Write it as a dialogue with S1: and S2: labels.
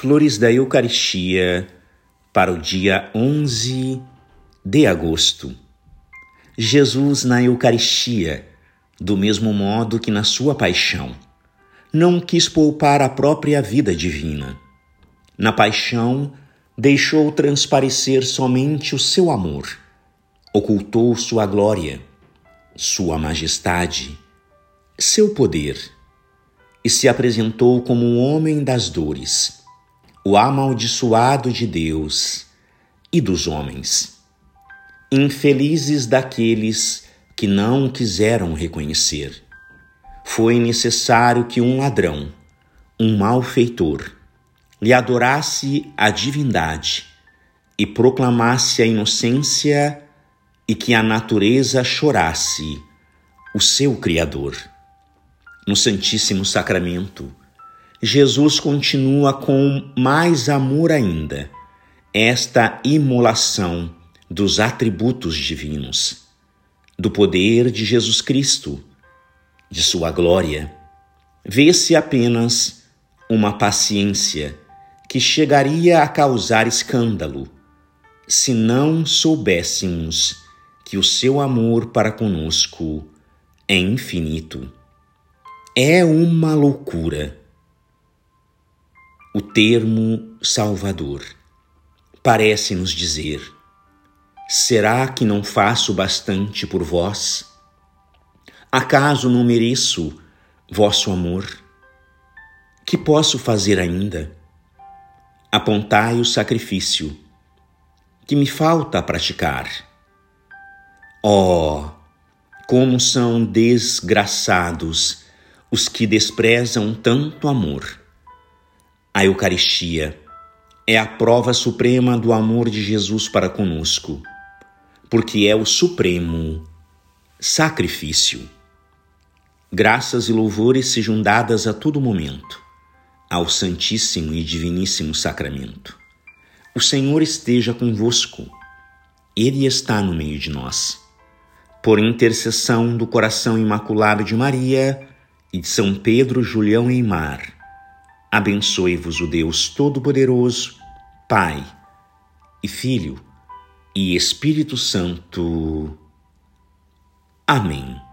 S1: Flores da Eucaristia para o dia 11 de agosto. Jesus na Eucaristia, do mesmo modo que na sua paixão, não quis poupar a própria vida divina. Na paixão, deixou transparecer somente o seu amor, ocultou sua glória, sua majestade, seu poder, e se apresentou como um homem das dores o amaldiçoado de Deus e dos homens. Infelizes daqueles que não quiseram reconhecer. Foi necessário que um ladrão, um malfeitor, lhe adorasse a divindade e proclamasse a inocência e que a natureza chorasse o seu Criador. No Santíssimo Sacramento, Jesus continua com mais amor ainda esta imolação dos atributos divinos, do poder de Jesus Cristo, de sua glória. Vê-se apenas uma paciência que chegaria a causar escândalo se não soubéssemos que o seu amor para conosco é infinito. É uma loucura o termo Salvador parece nos dizer: será que não faço bastante por vós? Acaso não mereço vosso amor? Que posso fazer ainda? Apontai o sacrifício que me falta praticar. Oh, como são desgraçados os que desprezam tanto amor! A Eucaristia é a prova suprema do amor de Jesus para conosco, porque é o supremo sacrifício. Graças e louvores sejam dadas a todo momento ao Santíssimo e Diviníssimo Sacramento. O Senhor esteja convosco, Ele está no meio de nós. Por intercessão do coração imaculado de Maria e de São Pedro, Julião e Mar Abençoe-vos o Deus Todo-Poderoso, Pai e Filho e Espírito Santo. Amém.